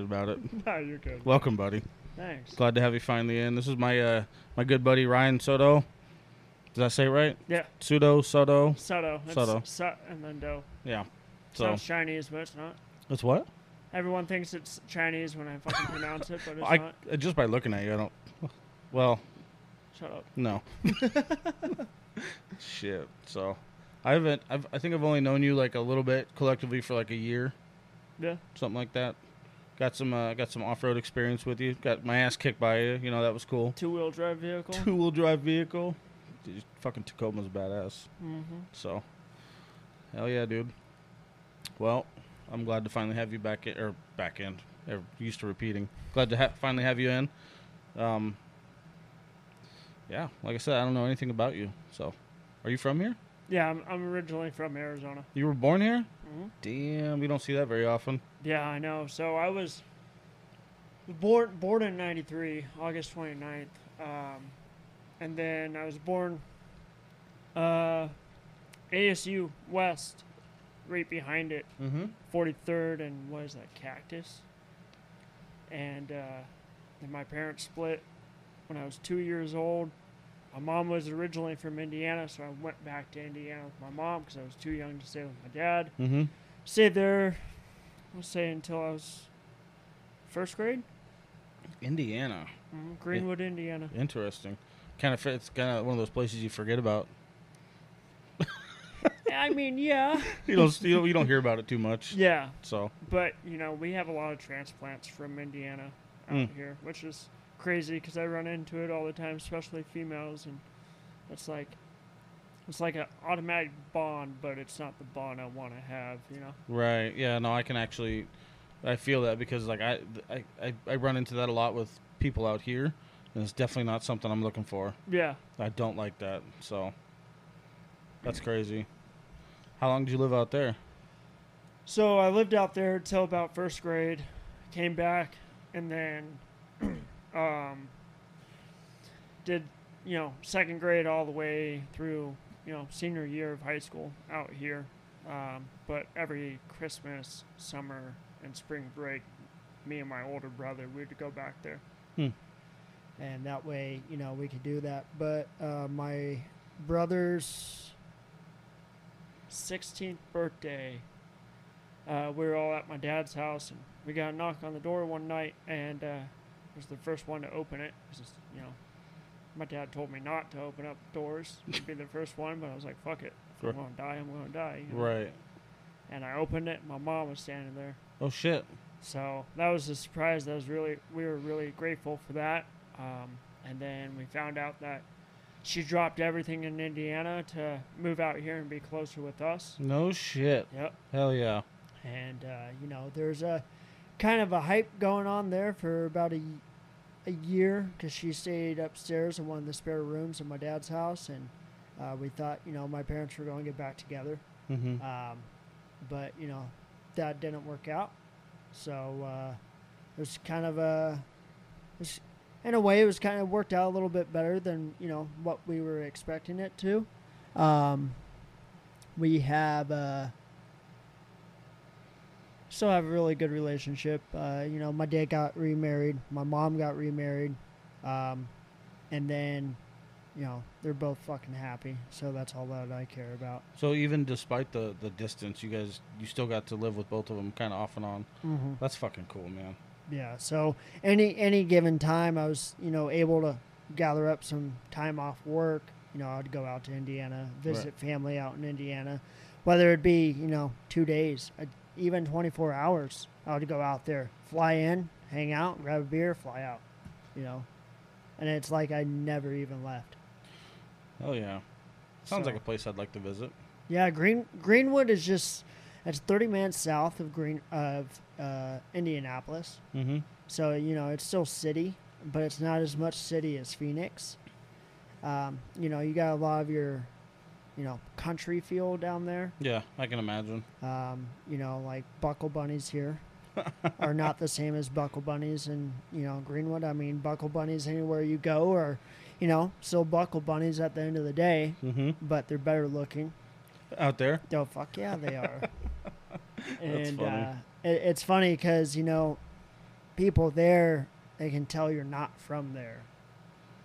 excited about it. no, you're good. Welcome, buddy. Thanks. Glad to have you finally in. This is my uh, my good buddy Ryan Soto. Did I say it right? Yeah. Sudo Soto. Soto. It's Soto. Su- and then do. Yeah. So Sounds Chinese, but it's not. it's what? Everyone thinks it's Chinese when I fucking pronounce it, but it's I not. uh, just by looking at you, I don't. Well, Shut up. no. Shit. So, I haven't. I've, I think I've only known you like a little bit collectively for like a year, Yeah. something like that. Got some uh, got some off road experience with you. Got my ass kicked by you. You know that was cool. Two wheel drive vehicle. Two wheel drive vehicle. Dude, fucking Tacoma's badass. mm-hmm. So, hell yeah, dude. Well, I'm glad to finally have you back in, or back in. Used to repeating. Glad to ha- finally have you in. Um, yeah, like I said, I don't know anything about you. So, are you from here? Yeah, I'm, I'm originally from Arizona. You were born here? hmm Damn, we don't see that very often. Yeah, I know. So I was born born in '93, August 29th, um, and then I was born uh, ASU West, right behind it, Mm-hmm. 43rd and what is that Cactus, and uh, then my parents split when I was two years old. My mom was originally from Indiana, so I went back to Indiana with my mom because I was too young to stay with my dad. Mm-hmm. Stayed there, I'll say until I was first grade. Indiana. Mhm, Greenwood, Indiana. Interesting. Kind of, it's kind of one of those places you forget about. I mean, yeah, You don't, you don't, you don't hear about it too much. yeah, So, but you know, we have a lot of transplants from Indiana out Mm. here, which is crazy because I run into it all the time, especially females, and it's like it's like an automatic bond, but it's not the bond I want to have. You know? Right. Yeah. No, I can actually, I feel that because like I, I, I, I run into that a lot with people out here, and it's definitely not something I'm looking for. Yeah. I don't like that. So, that's crazy. How long did you live out there? So I lived out there till about first grade, came back, and then um, did you know second grade all the way through you know senior year of high school out here. Um, but every Christmas, summer, and spring break, me and my older brother we'd go back there. and that way, you know, we could do that. But uh, my brother's 16th birthday, uh, we were all at my dad's house, and we got a knock on the door one night, and uh, was the first one to open it. 'cause just, you know, my dad told me not to open up doors to be the first one, but I was like, "Fuck it, if. I'm gonna die, I'm gonna die." you know? Right. And I opened it. My mom was standing there, Oh shit. so that was a surprise. That was really, we were really grateful for that. Um, and then we found out that she dropped everything in Indiana to move out here and be closer with us. No shit. Yep. Hell yeah. and uh, you know, there's a kind of a hype going on there for about a, a year because she stayed upstairs in one of the spare rooms of my dad's house, and uh, we thought, you know, my parents were going to get back together. Mm-hmm. Um, but you know, that didn't work out. So uh, it was kind of a, it was, in a way, it was kind of worked out a little bit better than you know what we were expecting it to. Um, we have uh, still have a really good relationship. Uh, you know, my dad got remarried, my mom got remarried, um, and then you know they're both fucking happy. So that's all that I care about. So even despite the the distance, you guys you still got to live with both of them, kind of off and on. Mm-hmm. That's fucking cool, man. Yeah. So any any given time, I was you know able to gather up some time off work. You know, I'd go out to Indiana, visit family out in Indiana, whether it be you know two days, uh, even twenty four hours. I would go out there, fly in, hang out, grab a beer, fly out. You know, and it's like I never even left. Oh yeah. Sounds So- like a place I'd like to visit. Yeah, Green Greenwood is just it's thirty minutes south of Green of uh, Indianapolis. Mm-hmm. So you know it's still city, but it's not as much city as Phoenix. Um, you know, you got a lot of your, you know, country feel down there. Yeah, I can imagine. Um, you know, like buckle bunnies here are not the same as buckle bunnies in you know Greenwood. I mean, buckle bunnies anywhere you go are, you know, still buckle bunnies at the end of the day, Mm-hmm. but they're better looking. Out there. Oh fuck yeah, they are. and funny. Uh, it, it's funny because you know, people there they can tell you're not from there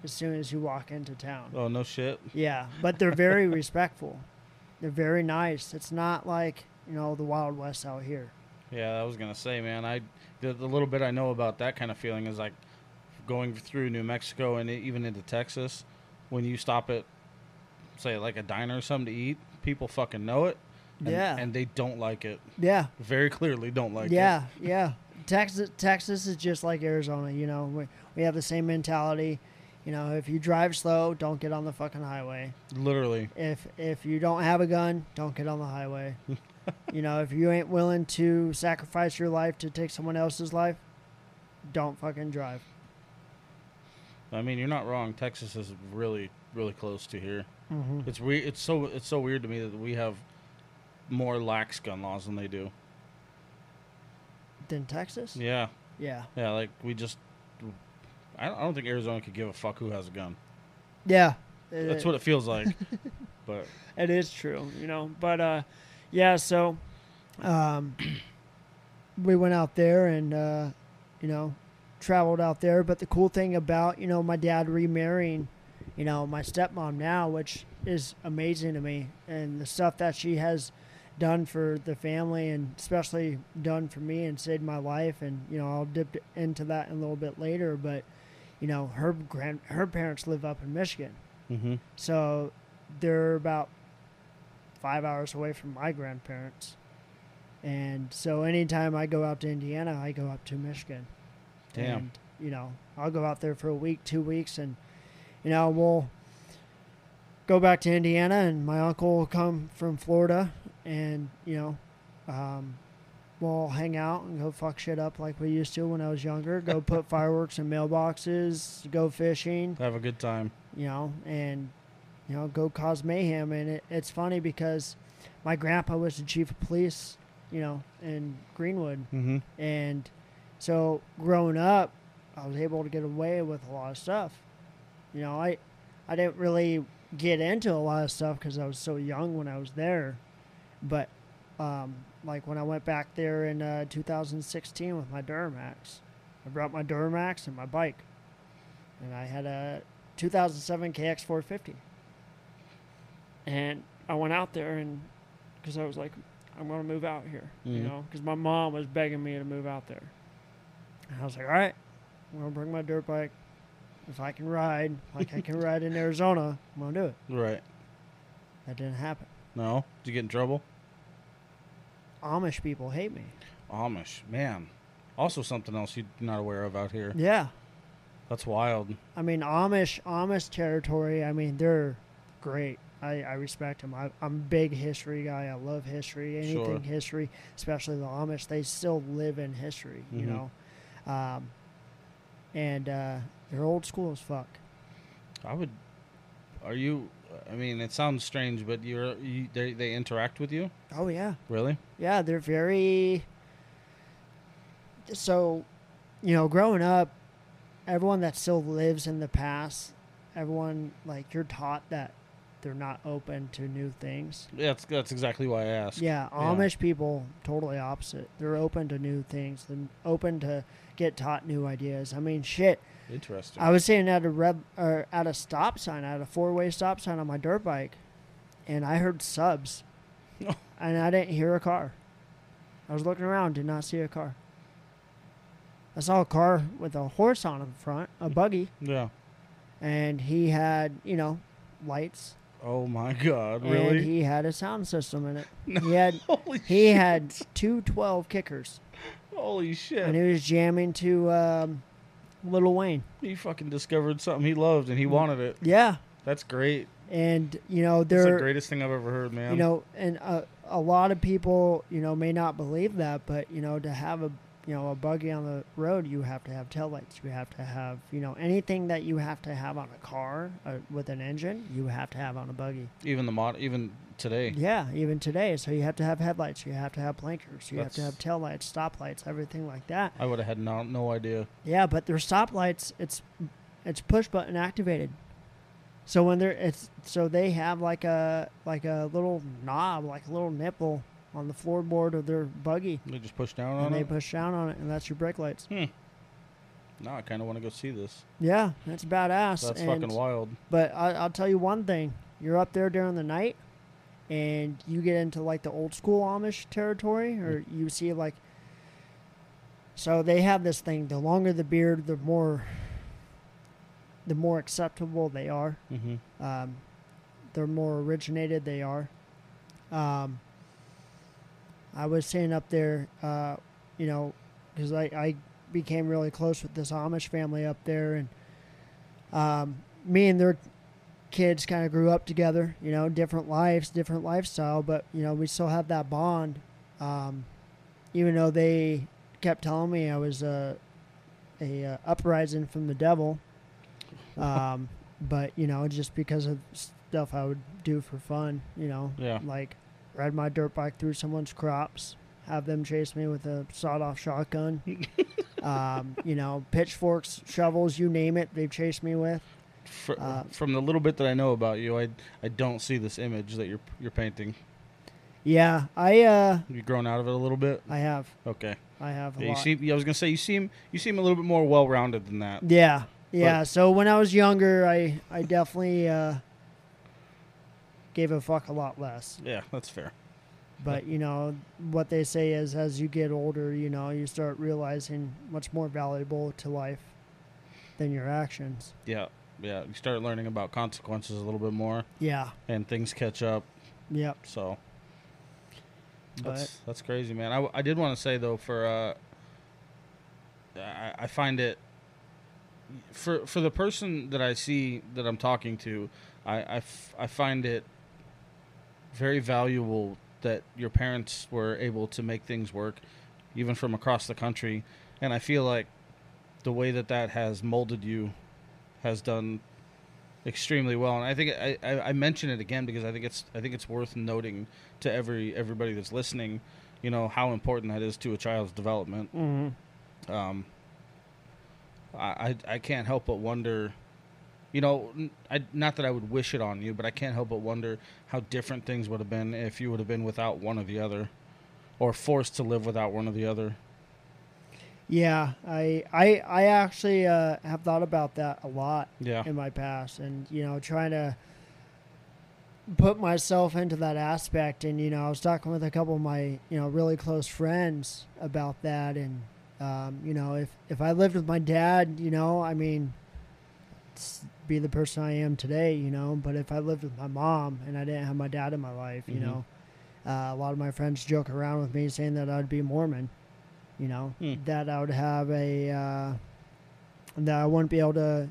as soon as you walk into town. Oh no shit. Yeah, but they're very respectful. They're very nice. It's not like you know the Wild West out here. Yeah, I was gonna say, man. I the, the little bit I know about that kind of feeling is like going through New Mexico and even into Texas. When you stop at, say, like a diner or something to eat, people fucking know it. And, Yeah. and they don't like it. Yeah, Very clearly, don't like it. yeah, yeah. Texas, Texas is just like Arizona. You know, we we have the same mentality. You know, if you drive slow, don't get on the fucking highway. Literally. If if you don't have a gun, don't get on the highway. you know, if you ain't willing to sacrifice your life to take someone else's life, don't fucking drive. I mean, you're not wrong. Texas is really, really close to here. Mm-hmm. It's we. It's so. It's so weird to me that we have more lax gun laws than they do. Than Texas? Yeah. Yeah. Yeah. Like we just. I don't, think Arizona could give a fuck who has a gun. Yeah. That's what it feels like. but It is true, you know. But uh, yeah. So um, we went out there and uh, you know traveled out there. But the cool thing about you know my dad remarrying, you know my stepmom now, which is amazing to me, and the stuff that she has done for the family and especially done for me and saved my life. And you know I'll dip into that in a little bit later, but. You know, her grand her parents live up in Michigan, hmm so they're about five hours away from my grandparents. And so anytime I go out to Indiana, I go up to Michigan. Damn. And, you know, I'll go out there for a week, two weeks, and, you know, we'll go back to Indiana, and my uncle will come from Florida, and, you know, um, we'll hang out and go fuck shit up like we used to when I was younger. Go put fireworks in mailboxes, go fishing have a good time. you know, and you know, go cause mayhem. And it, it's funny because my grandpa was the chief of police, you know, in Greenwood, Mm-hmm. and so growing up, I was able to get away with a lot of stuff. You know, I I didn't really get into a lot of stuff because I was so young when I was there, but um, like when I went back there in uh, 2016 with my Duramax, I brought my Duramax and my bike, and I had a 2007 KX450. and I went out there and because I was like, I'm gonna move out here, you Mhm. know, because my mom was begging me to move out there. And I was like, all right, I'm gonna bring my dirt bike. If I can ride like I can ride in Arizona, I'm gonna do it. Right. That didn't happen. No. Did you get in trouble? Amish people hate me. Amish, man. Also something else you're not aware of out here. Yeah, That's wild. I mean Amish Amish territory. I mean they're great. I, I respect them. I, I'm a big history guy. I love history. Anything Sure. history, especially the Amish. They still live in history. You Mhm. know, um, and uh, they're old school as fuck. I would. Are you? I mean, it sounds strange, but you're. You, they they interact with you. Oh yeah, Really? yeah. They're very. So, you know, growing up, everyone that still lives in the past, everyone like you're taught that they're not open to new things. Yeah, that's that's exactly why I asked. Yeah, Amish people totally opposite. They're open to new things. They're open to get taught new ideas. I mean, shit. Interesting. I was sitting at a red or at a stop sign, at a four way stop sign on my dirt bike, and I heard subs, and I didn't hear a car. I was looking around, did not see a car. I saw a car with a horse on the front, a buggy, yeah. and he had you know lights, Oh my God! Really? and he had a sound system in it. He had Holy he shit. had two 12 kickers, Holy shit! and he was jamming to um, Lil Wayne. he fucking discovered something he loved and he wanted it. Yeah, That's great. and you know That's the greatest thing I've ever heard, man. you know, and a lot of people you know may not believe that, but you know to have a you know a buggy on the road, you have to have taillights. You have to have you know anything that you have to have on a car uh, with an engine, you have to have on a buggy. even the mod, even today. Yeah, even today. So you have to have headlights. You have to have blinkers. You have to have That's- taillights, stoplights, everything like that. I would have had no no idea. Yeah, but their stoplights, it's it's push button activated. So when they're it's so they have like a like a little knob, like a little nipple on the floorboard of their buggy, They just push down on it. and they push down on it, and that's your brake lights. now I kind of want to go see this. Yeah, that's badass. That's and, fucking wild. But I, I'll tell you one thing: you're up there during the night, and you get into like the old school Amish territory, or you see like. So they have this thing: the longer the beard, the more. The more acceptable they are. Mm-hmm. Um, the more originated they are. Um, I was saying up there, uh, you know, because I, I became really close with this Amish family up there, and um, me and their kids kind of grew up together. You know, different lives, different lifestyle, but you know, we still have that bond. Um, even though they kept telling me I was a a uh, uprising from the devil, um, but you know, just because of stuff I would do for fun. You know, Yeah. like ride my dirt bike through someone's crops, have them chase me with a sawed-off shotgun. um, you know, pitchforks, shovels, you name it, they've chased me with. Fr- Uh, from the little bit that I know about you, I I don't see this image that you're you're painting. Yeah, I uh, Have you grown out of it a little bit? I have, Okay. I have a Yeah, you lot. seem. Yeah, I was gonna say you seem you seem a little bit more well-rounded than that. yeah, yeah. so when I was younger, I I definitely uh, gave a fuck a lot less. Yeah, that's fair. But you know what they say is, as you get older, you know you start realizing what's more valuable to life than your actions. Yeah, yeah. You start learning about consequences a little bit more, Yeah, and things catch up. yep. So But that's that's crazy, man. I, I did want to say though, for uh, I, I find it for for the person that I see that I'm talking to, I I, f- I find it very valuable that your parents were able to make things work, even from across the country, and I feel like the way that that has molded you has done extremely well. And i think I, I, I mention it again because i think it's i think it's worth noting to every everybody that's listening you know how important that is to a child's development. Hmm um I i can't help but wonder you know I, not that i would wish it on you but i can't help but wonder how different things would have been if you would have been without one or the other or forced to live without one or the other Yeah, I I I actually uh, have thought about that a lot yeah in my past, and you know, trying to put myself into that aspect. And you know, I was talking with a couple of my you know really close friends about that, and um, you know, if if I lived with my dad, you know, I mean, be the person I am today, you know. But if I lived with my mom and I didn't have my dad in my life, you Mhm. know, uh, a lot of my friends joke around with me saying that I'd be Mormon, you know, Hmm. that I would have a uh, that I wouldn't be able to,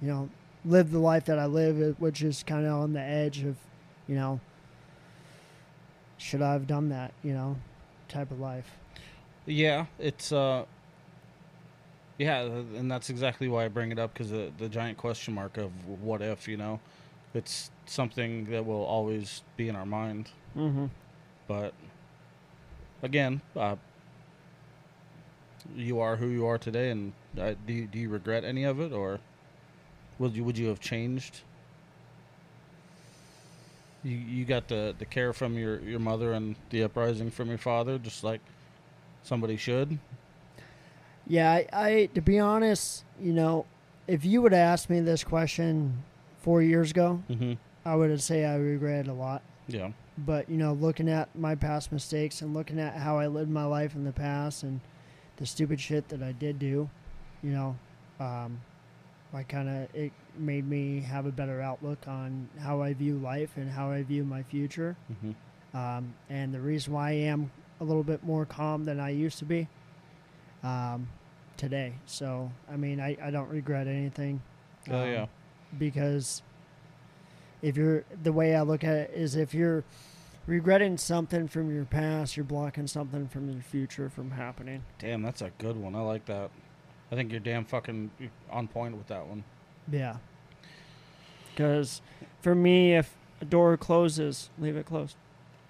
you know, live the life that I live, uh, which is kind of on the edge of, you know, should I have done that, you know, type of life. Yeah, it's uh yeah, and that's exactly why I bring it up because the the giant question mark of what if, you know, it's something that will always be in our mind. Mm-hmm. But again, uh, you are who you are today, and uh, do you, do you regret any of it, or would you would you have changed? You you got the the care from your your mother and the uprising from your father, just like somebody should. Yeah, I, I to be honest, you know, if you would have asked me this question four years ago, Mm-hmm. I would have say I regret it a lot. Yeah. But you know, looking at my past mistakes and looking at how I lived my life in the past and the stupid shit that I did do, you know, um, I kind of it made me have a better outlook on how I view life and how I view my future. Mm-hmm. Um, and the reason why I am a little bit more calm than I used to be um, today. So I mean, I, I don't regret anything. Oh um, yeah. because if you're the way I look at it is if you're regretting something from your past, you're blocking something from your future from happening. Damn, that's a good one. I like that. I think you're damn fucking on point with that one. Yeah. Because for me, if a door closes, leave it closed.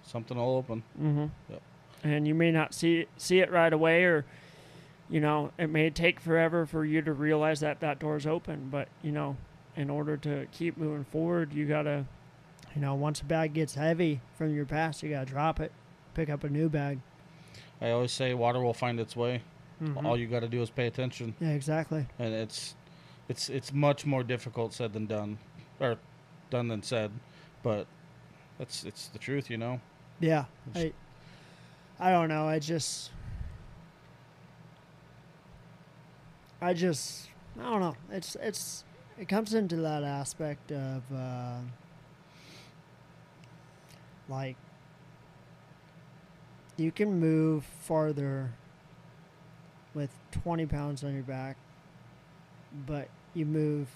Something will open. Mm-hmm. Yep. And you may not see see it right away, or you know, it may take forever for you to realize that that door's open. But you know, in order to keep moving forward, you gotta. You know, once a bag gets heavy from your past, you gotta drop it. pick up a new bag. I always say water will find its way. Mhm. All you got to do is pay attention, Yeah, exactly. and it's it's it's much more difficult said than done, or done than said, but that's it's the truth, you know. Yeah. I, I don't know. I just. I just. I don't know. It's it's it comes into that aspect of uh, like you can move farther with 20 pounds on your back, but you move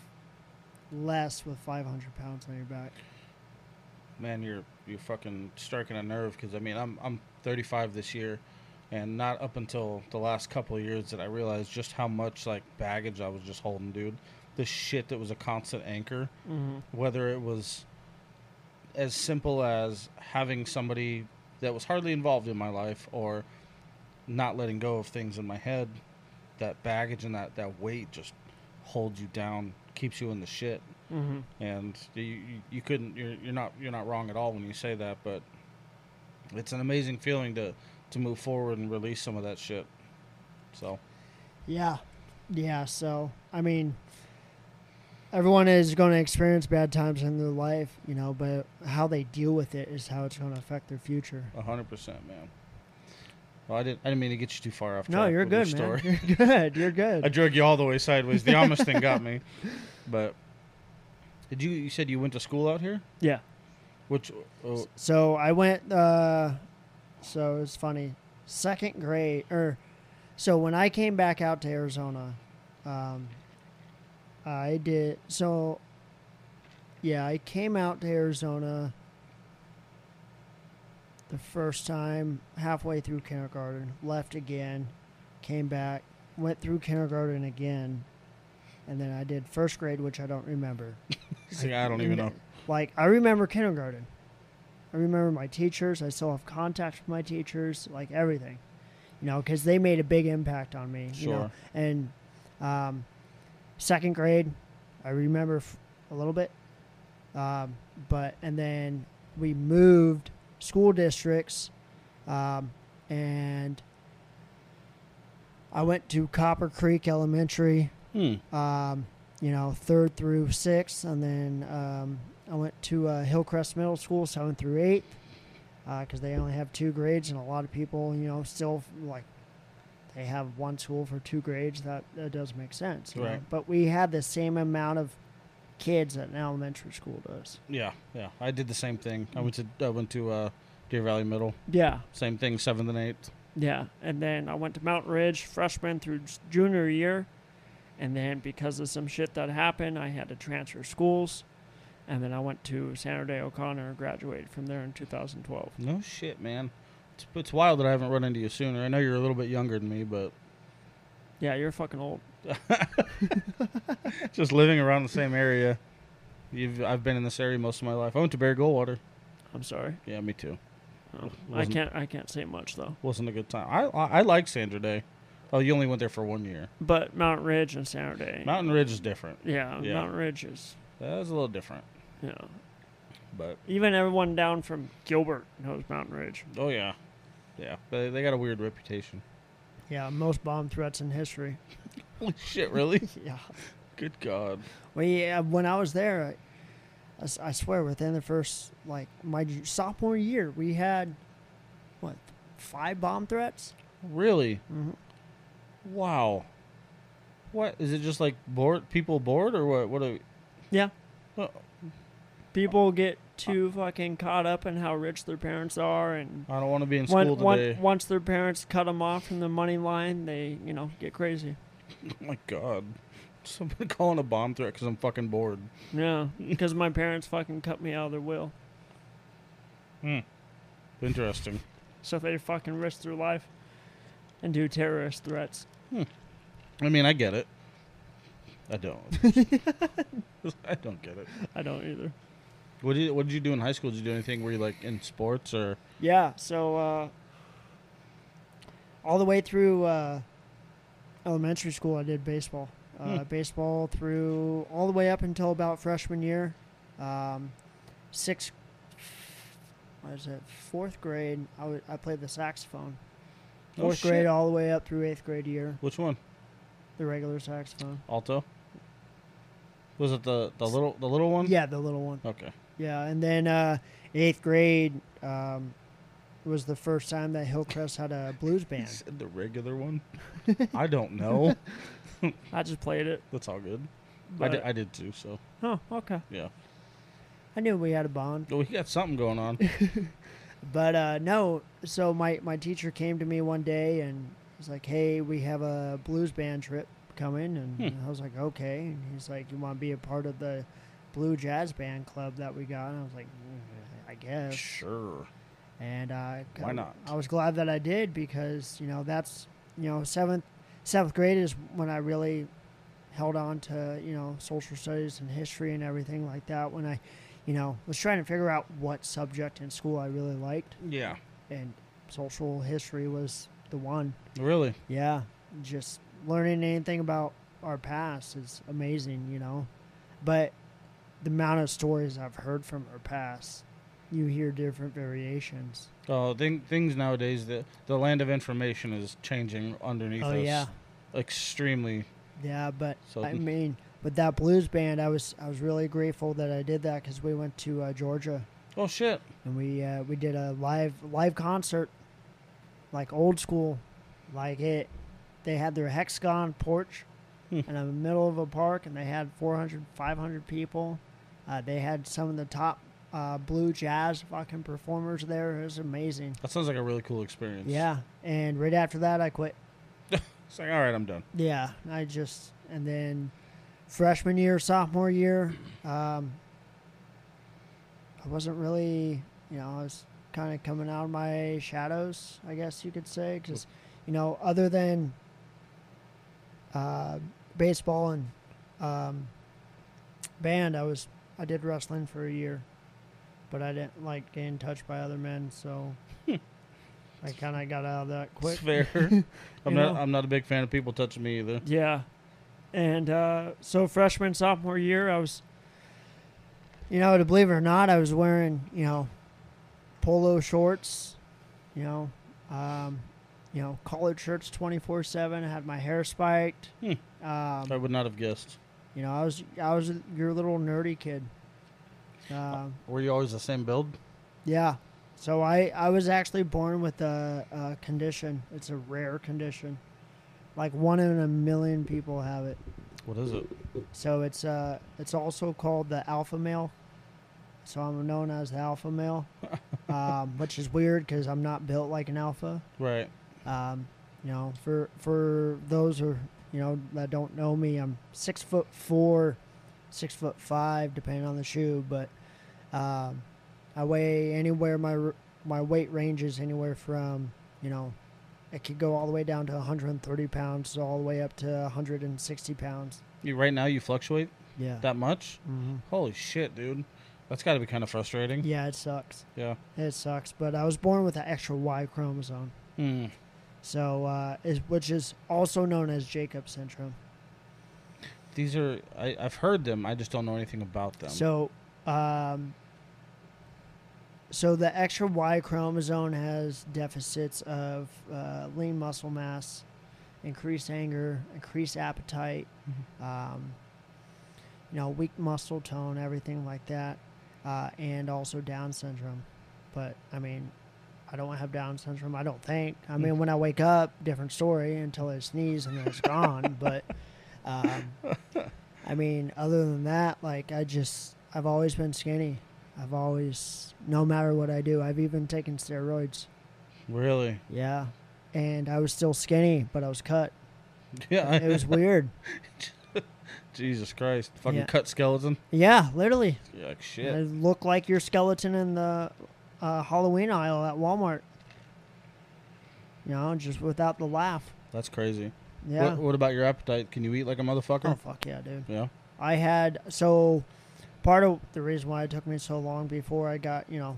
less with 500 pounds on your back. man, you're you're fucking striking a nerve because I mean I'm I'm 35 this year, and not up until the last couple of years that I realized just how much like baggage I was just holding, dude. The shit that was a constant anchor, Mhm. whether it was as simple as having somebody that was hardly involved in my life or not letting go of things in my head, that baggage and that that weight just holds you down, keeps you in the shit Mhm. and you, you, you couldn't you're, you're not you're not wrong at all when you say that but it's an amazing feeling to to move forward and release some of that shit so Yeah. Yeah. So, I mean, everyone is going to experience bad times in their life, you know, but how they deal with it is how it's going to affect their future. 100% man well i didn't i didn't mean to get you too far off No, you're with your good, man. You're good. You're good. i good. drug you all the way sideways the amish thing got me but did you you said you went to school out here Yeah. which oh, So, I went, uh, so it's funny. Second grade, or, so when I came back out to Arizona, um, I did, so, yeah, I came out to Arizona the first time halfway through kindergarten, left again, came back, went through kindergarten again, and then I did first grade, which I don't remember. see, i don't even know Like I remember kindergarten. I remember my teachers. I still have contact with my teachers, like everything, you know, because they made a big impact on me. You know? Sure. And um, second grade, I remember f- a little bit, um, but and then we moved school districts, um, and I went to Copper Creek Elementary hmm um, you know, third through sixth, and then um, I went to uh, Hillcrest Middle School, seventh through eighth, because they only have two grades, and a lot of people, you know, still like they have one school for two grades. That that does make sense, you know? Right. But we had the same amount of kids that an elementary school does. yeah yeah i did the same thing i went to i went to uh deer valley middle Yeah. same thing seventh and eighth Yeah, and then I went to Mountain Ridge freshman through junior year, and then because of some shit that happened, I had to transfer schools, and then I went to Sandra Day O'Connor and graduated from there in 2012. No shit, man. It's, it's wild that I haven't run into you sooner. I know you're a little bit younger than me, but Yeah, you're fucking old. just living around the same area. You've, I've been in this area most of my life. I went to Barry Goldwater. I'm sorry. Yeah, me too. Oh, I can't. I can't say much though. Wasn't a good time. I I, I like Sandra Day. Oh, you only went there for one year. But Mountain Ridge and San Jose. Mountain Ridge is different. Yeah, Yeah. Mountain Ridge is. That was a little different, Yeah. but Even everyone down from Gilbert knows Mountain Ridge. oh yeah, yeah. They, they got a weird reputation. Yeah, most bomb threats in history. Holy shit, really? yeah. good God. Well, yeah, when I was there, I swear, within the first like my sophomore year, we had what five bomb threats. Really? Mhm. Wow. What is it? Just like bored people bored or what? What? Are, Yeah. Oh. People get too fucking caught up in how rich their parents are, and I don't want to be in When- school one- today. once their parents cut them off from the money line, they you know get crazy. Oh my god. Somebody calling a bomb threat because I'm fucking bored. Yeah, because my parents fucking cut me out of their will, Hmm. Interesting. so they fucking risk their life and do terrorist threats. Hmm. I mean, I get it. I don't. I don't get it. I don't either. What did you, What did you do in high school? Did you do anything Were you like in sports or? Yeah. So uh, all the way through uh, elementary school, I did baseball. Uh, Hmm. Baseball through all the way up until about freshman year. Um, sixth I was at fourth grade. I I played the saxophone. Oh, Fourth shit. grade all the way up through eighth grade year, Which one? the regular saxophone. Alto. Was it the the little the little one? Yeah, the little one. Okay. Yeah, and then uh, eighth grade um, was the first time that Hillcrest had a blues You band. said the regular one. I don't know. I just played it. That's all good. I But, did, I did too. So oh, okay. yeah. I knew we had a bond. Well, we got something going on. But uh, no, so my, my teacher came to me one day and was like, "Hey, we have a blues band trip coming," and Hmm. I was like, "Okay." And he's like, "You want to be a part of the blue jazz band club that we got?" And I was like, "Mm, "I guess." sure. And uh, Why not? I was glad that I did because you know that's you know seventh seventh grade is when I really held on to you know social studies and history and everything like that. When I you know was trying to figure out what subject in school I really liked, Yeah. and social history was the one. Really. Yeah, just learning anything about our past is amazing, you know. But the amount of stories I've heard from her past, you hear different variations. Oh, thing, things nowadays. The the land of information is changing underneath Oh us. yeah, Extremely. yeah. But So I mean, with that blues band, I was I was really grateful that I did that because we went to uh, Georgia Oh shit. and we uh, we did a live live concert, like old school, like it. They had their hexagon porch Hmm. in the middle of a park, and they had 400, 500 people. Uh, they had some of the top uh, blue jazz fucking performers there. It was amazing. That sounds like a really cool experience. Yeah, and right after that, I quit. It's like, all right, I'm done. Yeah, I just and then freshman year, sophomore year, um, I wasn't really, you know, I was kind of coming out of my shadows, I guess you could say, because you know, other than uh, baseball and um, band, I was I did wrestling for a year, but I didn't like getting touched by other men, so. I kind of got out of that quick. It's fair. I'm not. know? I'm not a big fan of people touching me either. Yeah. And uh, so freshman, sophomore year, I was You know, to believe it or not, I was wearing, you know, polo shorts, you know, um, you know, collared shirts 24 7. I had my hair spiked. Hmm. Um, I would not have guessed. You know, I was, I was your little nerdy kid. Um, Were you always the same build? yeah. So I, I was actually born with a, a condition. It's a rare condition. Like one in a million people have it. What is it? So it's uh it's also called the alpha male. So I'm known as the alpha male, um, which is weird because I'm not built like an alpha. Right. Um, you know, for for those who you know that don't know me, I'm six foot four, six foot five, depending on the shoe. But um, I weigh anywhere my my weight ranges anywhere from you know, it could go all the way down to 130 pounds, all the way up to 160 pounds. You right now you fluctuate Yeah. that much? hmm Holy shit, dude. That's got to be kind of frustrating. Yeah, it sucks. Yeah. It sucks. But I was born with an extra Y chromosome, Hmm. So uh, is which is also known as Jacob syndrome. These are I, I've heard them. I just don't know anything about them. So, um, so the extra Y chromosome has deficits of uh, lean muscle mass, increased anger, increased appetite, um, you know, weak muscle tone, everything like that, uh, and also Down syndrome. But I mean, I don't have Down syndrome. I don't think. I mean, when I wake up, different story until I sneeze and then it's gone. But um, I mean, other than that, like I just I've always been skinny. I've always, no matter what I do, I've even taken steroids. really? Yeah, and I was still skinny, but I was cut. Yeah. It was weird. Jesus Christ. Fucking Yeah. cut skeleton. Yeah, literally. Yeah, like I shit. look like your skeleton in the uh, Halloween aisle at Walmart. You know, just without the laugh. That's crazy. Yeah. What, what about your appetite? Can you eat like a motherfucker? oh fuck yeah, dude. Yeah. I had so part of the reason why it took me so long before I got you know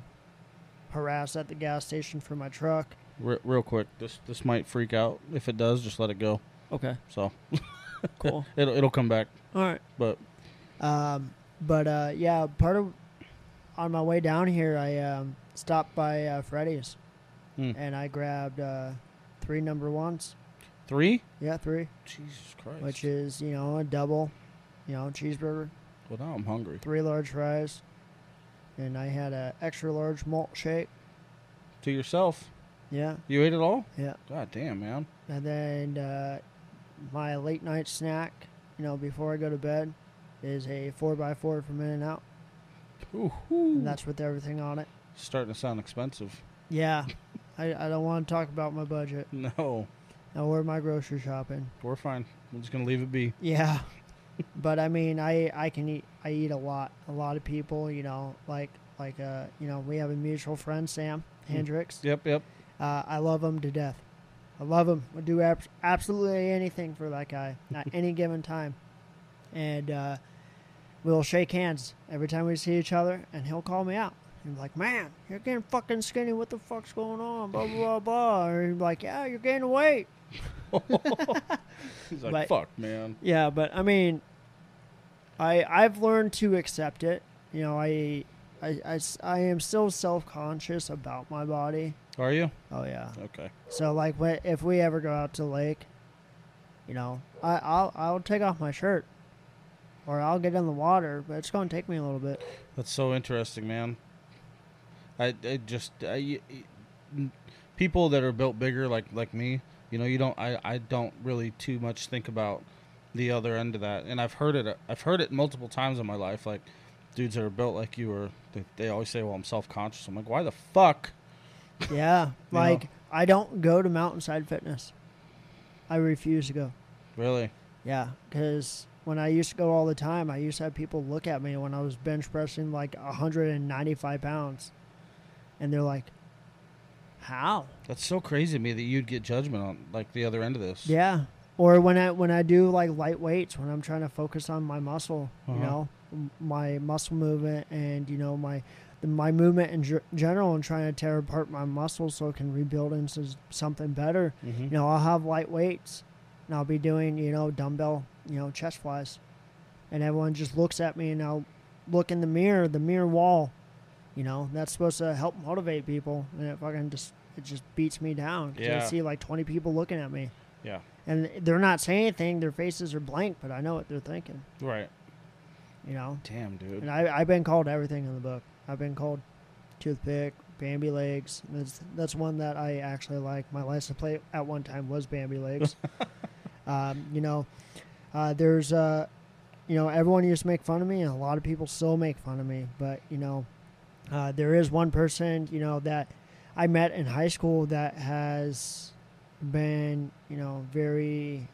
harassed at the gas station for my truck. Re- real quick, this this might freak out. If it does, just let it go. okay. So Cool. it'll it'll come back. All right. But Um, but uh, yeah, part of on my way down here, I um, stopped by uh, Freddy's, Hmm. and I grabbed uh, three number ones. Three? Yeah, three, Jesus Christ. which is you know a double, you know cheeseburger, well, now I'm hungry. three large fries, and I had a extra large malt shake. To yourself. Yeah, You ate it all? yeah, God damn, man. and then uh, my late night snack, you know, before I go to bed, is a four x four from In and Out, Ooh, and that's with everything on it. Starting to sound expensive. Yeah, I, I don't want to talk about my budget No, No or my grocery shopping. we're fine. I'm just gonna leave it be. Yeah, but I mean, I I can eat. I eat a lot. A lot of people, you know, like like uh, you know, we have a mutual friend, Sam Hendricks. Yep, yep. Uh, I love him to death. I love him. Would do ab- absolutely anything for that guy at any given time, and uh, we'll shake hands every time we see each other, and he'll call me out. He's like, "Man, you're getting fucking skinny. What the fuck's going on?" Blah blah blah blah. Or he's like, "Yeah, you're gaining weight." He's like, But- fuck, man. Yeah, but I mean, I I've learned to accept it. You know, I I, I s- I am still self conscious about my body. Are you? Oh yeah. Okay. So like, if we ever go out to the lake, you know, I I'll I'll take off my shirt, or I'll get in the water, but it's gonna take me a little bit. That's so interesting, man. I, I just I, people that are built bigger like like me, you know, you don't I, I don't really too much think about the other end of that. And I've heard it uh, I've heard it multiple times in my life like dudes that are built like you are they, they always say, "Well, I'm self-conscious." I'm like, "Why the fuck?" Yeah, You know? like I don't go to Mountainside Fitness. I refuse to go. Really? Yeah, because when I used to go all the time, I used to have people look at me when I was bench pressing like 195 pounds, and they're like, "How?" That's so crazy to me that you'd get judgment on like the other end of this. Yeah. Or when I when I do like light weights, when I'm trying to focus on my muscle, you Uh-huh. know, my muscle movement and you know my my movement in ge- general, and trying to tear apart my muscles so it can rebuild into something better. Mm-hmm. You know, I'll have light weights, and I'll be doing you know dumbbell, you know, chest flies, and everyone just looks at me, and I'll look in the mirror, the mirror wall. You know, that's supposed to help motivate people, and it fucking just it just beats me down. Yeah. I see like 20 people looking at me Yeah. and they're not saying anything. Their faces are blank, but I know what they're thinking. Right. You know, Damn, dude. and I, I've been called everything in the book. I've been called toothpick, Bambi legs. That's that's one that I actually like. My license plate at one time was Bambi legs. um, you know, uh, there's uh, you know, everyone used to make fun of me, and a lot of people still make fun of me. But you know, uh, there is one person, you know, that I met in high school that has been, you know, very,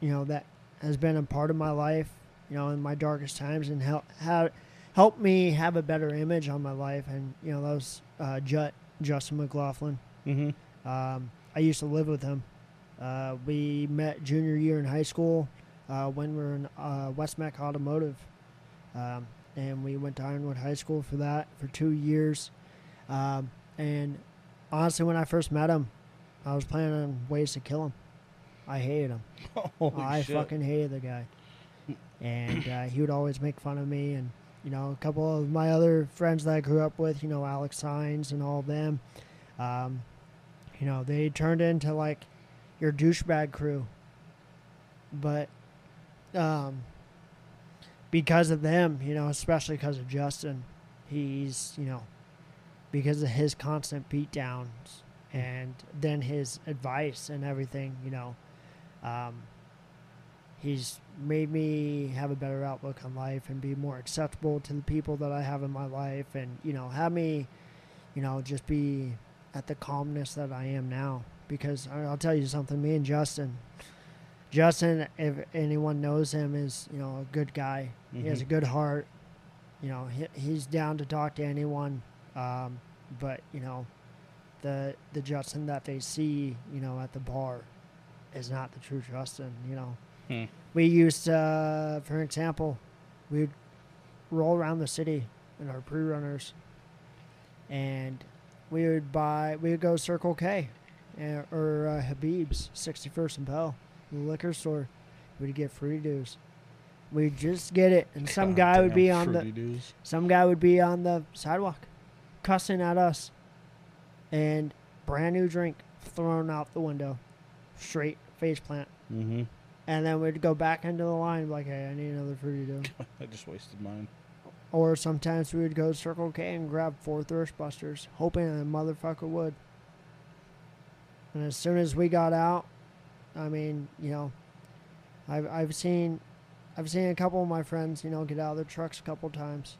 you know, that has been a part of my life, you know, in my darkest times, and help have helped me have a better image on my life. And you know, that was uh, Jut Justin McLaughlin. mm-hmm. Um, I used to live with him. Uh, we met junior year in high school uh, when we were in uh, West-MEC Automotive. Um, and we went to Ironwood High School for that for two years. Um, and honestly, when I first met him, I was planning on ways to kill him. I hated him. Holy I shit. fucking hated the guy. And uh, he would always make fun of me. And, you know, a couple of my other friends that I grew up with, you know, Alex Signs and all of them, um, you know, they turned into like your douchebag crew. But um, because of them, you know, especially because of Justin, he's, you know, because of his constant beatdowns and then his advice and everything, you know, um, he's made me have a better outlook on life and be more acceptable to the people that I have in my life and, you know, have me, you know, just be at the calmness that I am now. Because I'll tell you something, me and Justin, Justin, if anyone knows him, is, you know, a good guy. He has a Mhm. good heart. You know, he, he's down to talk to anyone. Um, but, you know, the the Justin that they see, you know, at the bar is not the true Justin, you know. Hmm. We used, uh, for example, we'd roll around the city in our pre-runners, and we would buy, we would go Circle K, uh, or uh, Habib's, 61st and Bell, the liquor store. We'd get free dues. We'd just get it, and some God guy would be on the, some guy would be on the sidewalk, cussing at us, and brand new drink thrown out the window, straight face plant. Mm-hmm. And then we'd go back into the line like, hey, I need another fruity dough. I just wasted mine. or sometimes we would go to Circle K and grab four Thirst Busters, hoping a motherfucker would. And as soon as we got out, I mean, you know, I've I've seen, I've seen a couple of my friends, you know, get out of their trucks a couple times,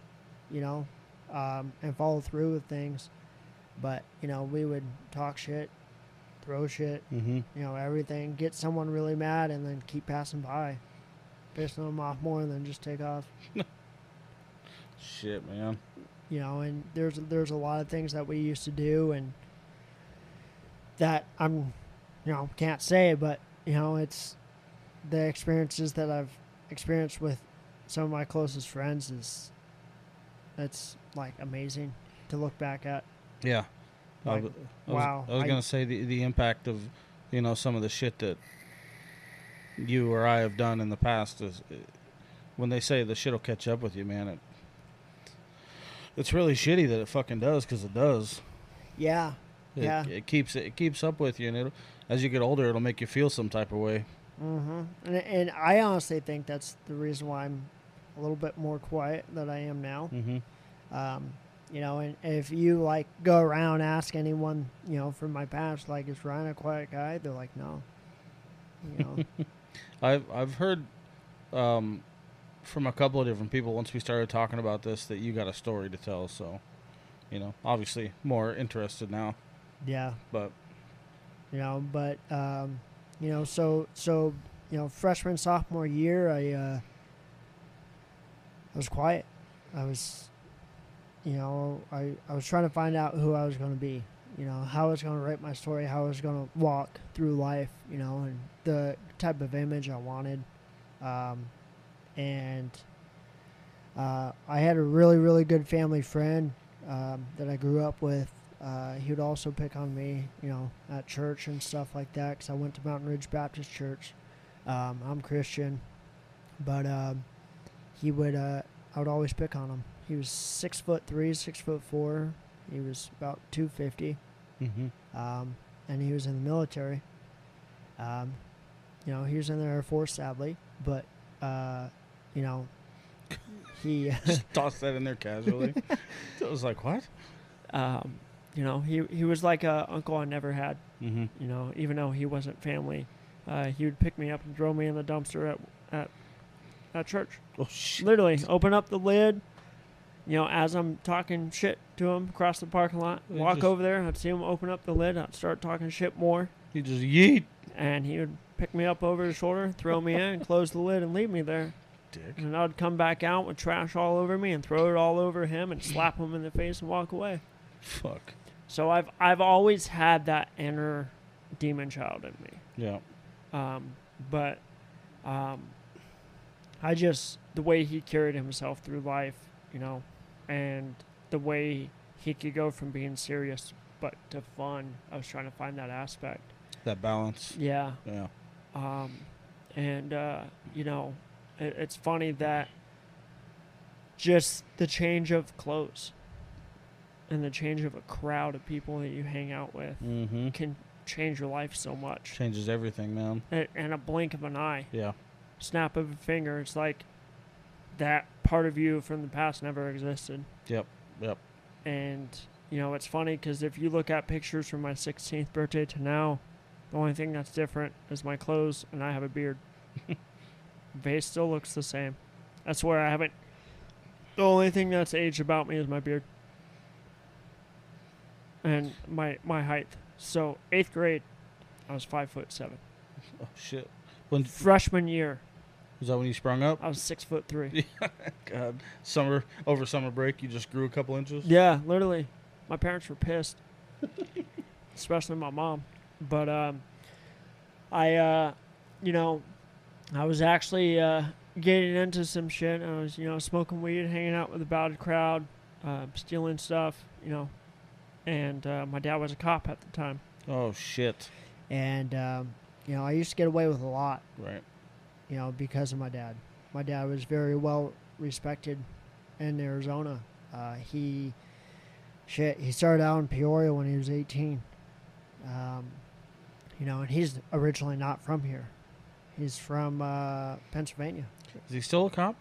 you know, um, and follow through with things. But you know, we would talk shit, throw shit, Mm-hmm. you know, everything, get someone really mad, and then keep passing by, pissing them off more than just take off. Shit, man. you know and there's there's a lot of things that we used to do and that i'm you know can't say but you know it's the experiences that i've experienced with some of my closest friends is it's like amazing to look back at Yeah. I Like, I was, wow, I was I- gonna say the the impact of, you know, some of the shit that you or I have done in the past is, uh, when they say the shit'll catch up with you, man. It it's really shitty that it fucking does because it does. yeah It, Yeah. It keeps it keeps up with you, and it as you get older, it'll make you feel some type of way. Mm-hmm. and, and i honestly think that's the reason why i'm a little bit more quiet than i am now Mm-hmm. Um, you know, and if you like go around ask anyone, you know, from my past, like, is Ryan a quiet guy? They're like, no. You know, I've I've heard um, from a couple of different people once we started talking about this that you got a story to tell. So, you know, obviously more interested now. yeah, But you know, but um, you know, so so you know, freshman sophomore year, I uh, I was quiet. I was, you know, I I was trying to find out who I was going to be. You know, how I was going to write my story, how I was going to walk through life. You know, and the type of image I wanted. Um, and uh, I had a really really good family friend um, that I grew up with. Uh, he would also pick on me, you know, at church and stuff like that, because I went to Mountain Ridge Baptist Church. Um, I'm Christian, but um, he would, uh, I would always pick on him. He was six foot three, six foot four. He was about two fifty, mm-hmm. um, and he was in the military. Um, you know, he was in the Air Force, sadly, but uh, you know, he. just toss that in there casually. it was like, what? Um, you know, he he was like a uncle I never had. Mm-hmm. You know, even though he wasn't family, uh, he would pick me up and throw me in the dumpster at at at church. Oh shit. Literally, open up the lid. You know, as I'm talking shit to him across the parking lot, walk just- over there. I'd see him open up the lid. I'd start talking shit more, You just yeet, and he would pick me up over his shoulder, throw me in, close the lid, and leave me there. dick. And I'd come back out with trash all over me and throw it all over him and slap him in the face and walk away. Fuck. So I've I've always had that inner demon child in me. Yeah. Um, but um, I just the way he carried himself through life, you know, and the way he could go from being serious but to fun. I was trying to find that aspect. That balance. Yeah. Yeah. Um, and uh, you know, it, it's funny that just the change of clothes and the change of a crowd of people that you hang out with Mm-hmm. can change your life so much. Changes everything, man. In a blink of an eye, Yeah. snap of a finger, it's like that part of you from the past never existed. Yep. Yep. And you know, it's funny because if you look at pictures from my 16th birthday to now, the only thing that's different is my clothes, and I have a beard. Face still looks the same. That's where I haven't. The only thing that's aged about me is my beard and my my height. So eighth grade, I was five foot seven. Oh shit. When Freshman year, was that when you sprung up? I was six foot three. God. Summer over summer break, you just grew a couple inches. Yeah, literally. My parents were pissed. Especially my mom. But um I uh you know, I was actually uh getting into some shit. I was, you know, smoking weed, hanging out with a bad crowd, uh, stealing stuff, you know. And uh, my dad was a cop at the time. Oh shit. and um, you know, I used to get away with a lot, Right. you know, because of my dad. My dad was very well respected in Arizona. Uh, he shit, he started out in Peoria when he was 18. Um, you know, and he's originally not from here. He's from uh, Pennsylvania. Is he still a cop?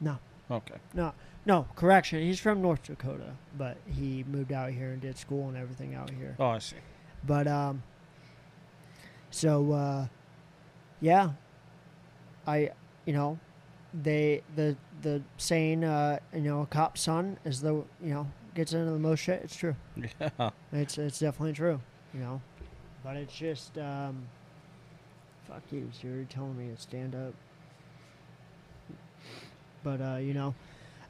No. Okay. No, no, correction. He's from North Dakota, but he moved out here and did school and everything out here. Oh, I see. But um, so uh, yeah, I you know, they the the saying uh, you know a cop's son is the you know gets into the most shit. It's true. Yeah. It's it's definitely true. You know, but it's just um, fuck you, You're telling me to stand up. But uh, you know,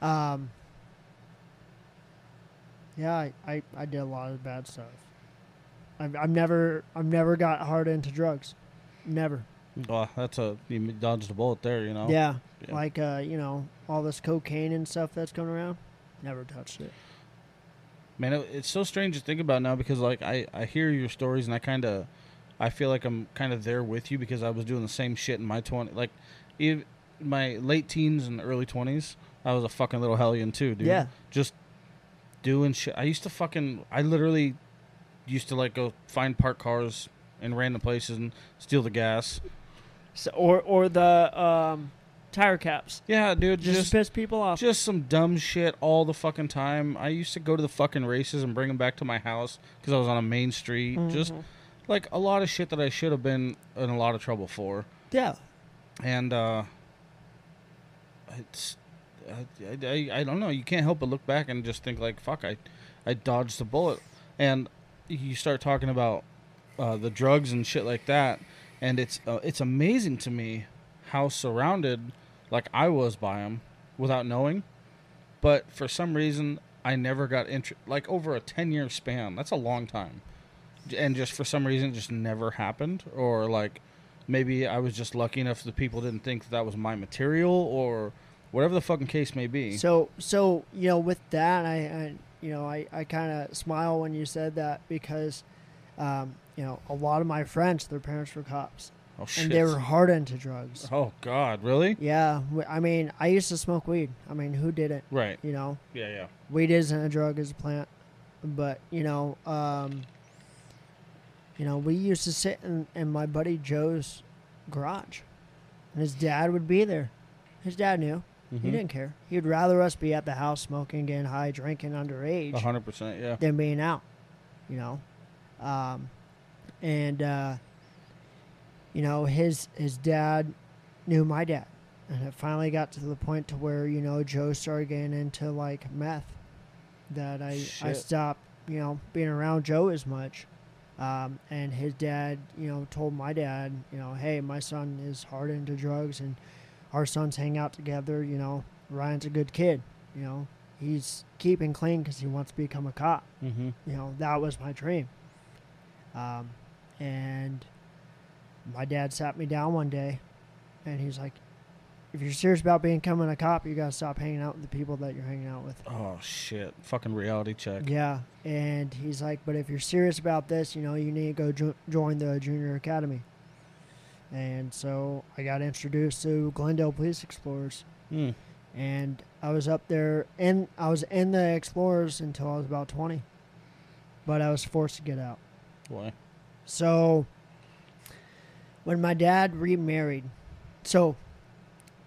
um, yeah, I, I, I did a lot of bad stuff. I've, I've never I've never got hard into drugs, never. Well, that's a you dodged a bullet there. You know. Yeah, Yeah. like uh, you know all this cocaine and stuff that's going around, never touched it. Man, it, it's so strange to think about now because like I I hear your stories and I kind of I feel like I'm kind of there with you because I was doing the same shit in my 20 like in my late teens and early 20s. I was a fucking little hellion too, dude. Yeah. Just doing shit. I used to fucking I literally used to like go find parked cars in random places and steal the gas. So, or or the um, tire caps. Yeah, dude, Just, just piss people off. just some dumb shit all the fucking time. I used to go to the fucking races and bring them back to my house because I was on a main street. Just Mhm. like a lot of shit that I should have been in a lot of trouble for. Yeah, And uh it's I, I, I don't know. You can't help but look back and just think like, fuck, I I dodged the bullet. And you start talking about uh, the drugs and shit like that, and it's uh, it's amazing to me how surrounded like I was by them without knowing. But for some reason, I never got inter- like over a ten year span. That's a long time, and just for some reason, it just never happened. Or like maybe I was just lucky enough that people didn't think that, that was my material, or whatever the fucking case may be. So so you know with that I, I you know I, I kind of smile when you said that because um, you know a lot of my friends their parents were cops oh shit! and they were hard into drugs. oh god, really? Yeah, I mean I used to smoke weed. I mean who didn't? Right. You know Yeah, yeah. weed isn't a drug; it's a plant. But you know, um, you know, we used to sit in, in my buddy Joe's garage, and his dad would be there. His dad knew. He Mhm. didn't care. He'd rather us be at the house smoking, getting high, drinking underage hundred percent. Yeah. than being out. You know, um, and uh, you know his his dad knew my dad, and it finally got to the point to where you know Joe started getting into like meth. That I I stopped you know being around Joe as much. Um, and his dad, you know, told my dad, you know, hey, my son is hard into drugs, and our sons hang out together. You know, Ryan's a good kid. You know, he's keeping clean because he wants to become a cop. Mm-hmm. You know, that was my dream. Um, and my dad sat me down one day, and he's like, "If you're serious about becoming a cop, you gotta stop hanging out with the people that you're hanging out with." Oh shit! Fucking reality check. Yeah, and he's like, "But if you're serious about this, you know, you need to go jo- join the junior academy." And so I got introduced to Glendale Police Explorers, Mm. and I was up there, and I was in the Explorers until I was about 20, but I was forced to get out. Why? So when my dad remarried, so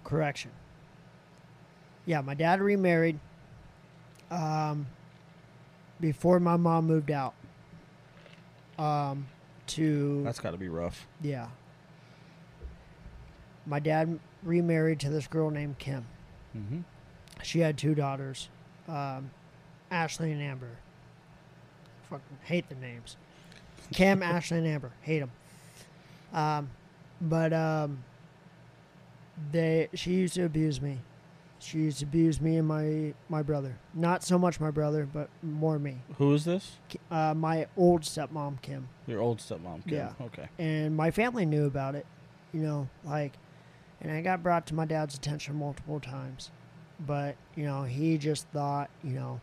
correction. Yeah, my dad remarried um, before my mom moved out. Um, to That's got to be rough. yeah. My dad remarried to this girl named Kim. Mm-hmm. She had two daughters, um, Ashley and Amber. Fucking hate the names. Kim, Ashley, and Amber. Hate them. Um, but um, they she used to abuse me. She used to abuse me and my my brother. Not so much my brother, but more me. Who is this? Uh, my old stepmom, Kim Your old stepmom. Kim. Yeah. Okay. and my family knew about it, you know, like, and I got brought to my dad's attention multiple times, but you know, he just thought, you know,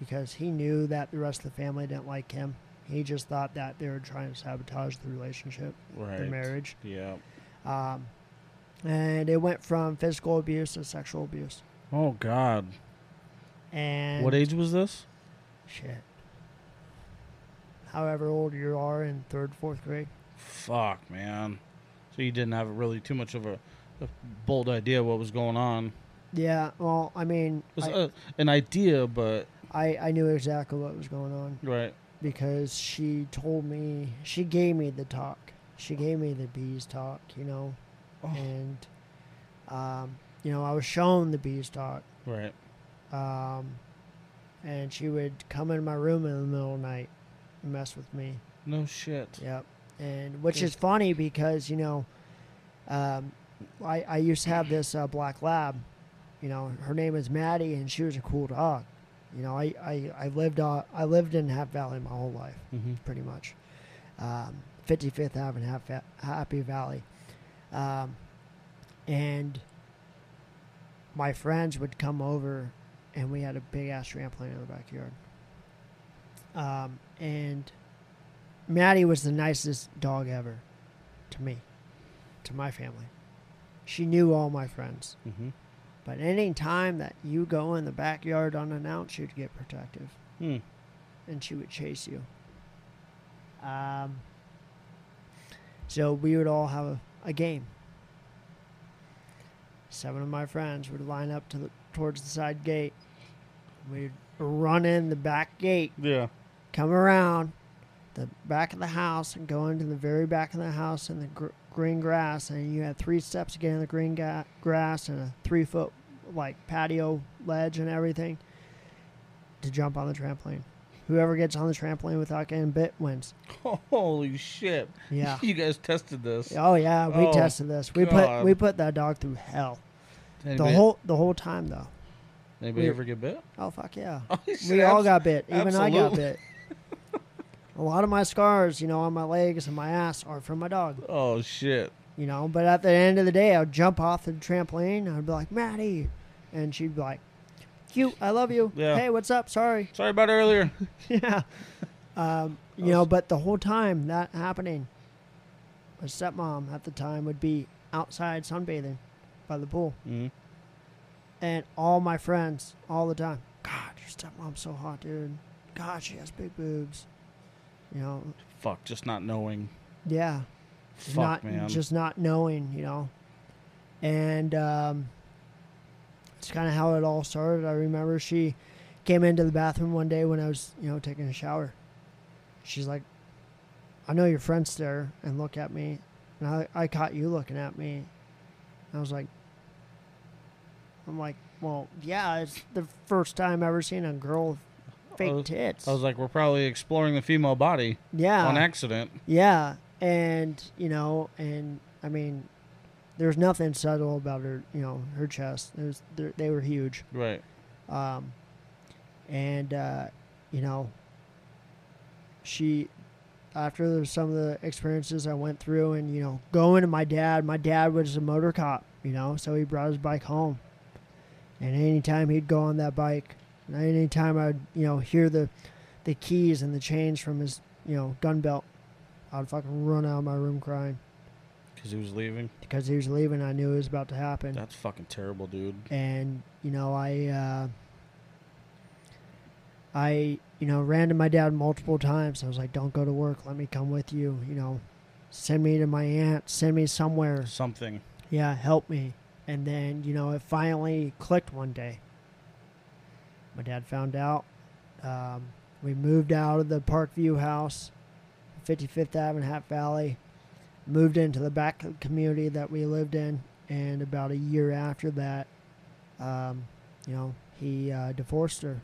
because he knew that the rest of the family didn't like him, he just thought that they were trying to sabotage the relationship, Right. the marriage, Yeah. um, and it went from physical abuse to sexual abuse, Oh God. and what age was this? shit. However old you are in third, fourth grade. Fuck, man. So you didn't have really too much of a, a bold idea what was going on. Yeah, well, I mean, It was I, uh, an idea, but I, I knew exactly what was going on right. because she told me, she gave me the talk. She gave me the bees talk, you know, Oh. and, um, you know, I was shown the bees talk. Right. Um, and she would come in my room in the middle of the night and mess with me. No shit. Yep. And which is funny because you know, um, I I used to have this uh, black lab. You know, her name is Maddie, and she was a cool dog. You know, I I, I lived uh, I lived in Half Valley my whole life, Mm-hmm. pretty much. Um, 55th Avenue, Half Va- Happy Valley, um, and my friends would come over, and we had a big ass trampoline in the backyard. Um, and Maddie was the nicest dog ever to me, to my family. She knew all my friends. Mm-hmm. But any time that you go in the backyard unannounced, she'd get protective Hmm. and she would chase you. Um, so we would all have a, a game. Seven of my friends would line up to the towards the side gate. We'd run in the back gate Yeah. come around the back of the house and go into the very back of the house in the gr- green grass and you had three steps to get in the green ga- grass and a three foot like patio ledge and everything to jump on the trampoline whoever gets on the trampoline without getting bit wins Holy shit. yeah You guys tested this. oh yeah we Oh, tested this we God. put we put that dog through hell Anybody, the whole the whole time though anybody we- ever get bit? oh fuck yeah Oh, we all got bit. Even I got bit. A lot of my scars, you know, on my legs and my ass are from my dog. Oh shit. You know, but at the end of the day, I'd jump off the trampoline. I'd be like, Maddie, and she'd be like, "Cute, I love you. Yeah. Hey, what's up? Sorry." Sorry about earlier. yeah. Um, you know, but the whole time that happening, my stepmom at the time would be outside sunbathing by the pool, Mm-hmm. and all my friends all the time. God, your stepmom's so hot, dude. God, she has big boobs. You know, Fuck, just not knowing. yeah. Just Fuck, not man. just not knowing, you know. And um, it's kind of how it all started. I remember she came into the bathroom one day when I was, you know, taking a shower. She's like, "I know your friend's there," and look at me, and I, I caught you looking at me. I was like, I'm like, well, yeah, it's the first time I've ever seen a girl fake was- tits. I was like, we're probably exploring the female body yeah, on accident. yeah, and you know, and I mean, there's nothing subtle about her, you know, her chest. There's they're- they were huge, Right. um, and uh, you know, she after the, some of the experiences I went through, and you know, going to my dad. My dad was a motor cop, you know, so he brought his bike home, and anytime he'd go on that bike, anytime I'd you know hear the the keys and the chains from his you know gun belt, I'd fucking run out of my room crying Because he was leaving. because he was leaving. I knew it was about to happen That's fucking terrible, dude. and you know i uh i you know ran to my dad multiple times i was like don't go to work let me come with you you know send me to my aunt send me somewhere Something. yeah help me and then you know it finally clicked one day my dad found out um, we moved out of the parkview house 55th avenue happy valley moved into the back community that we lived in and about a year after that um, you know he uh, divorced her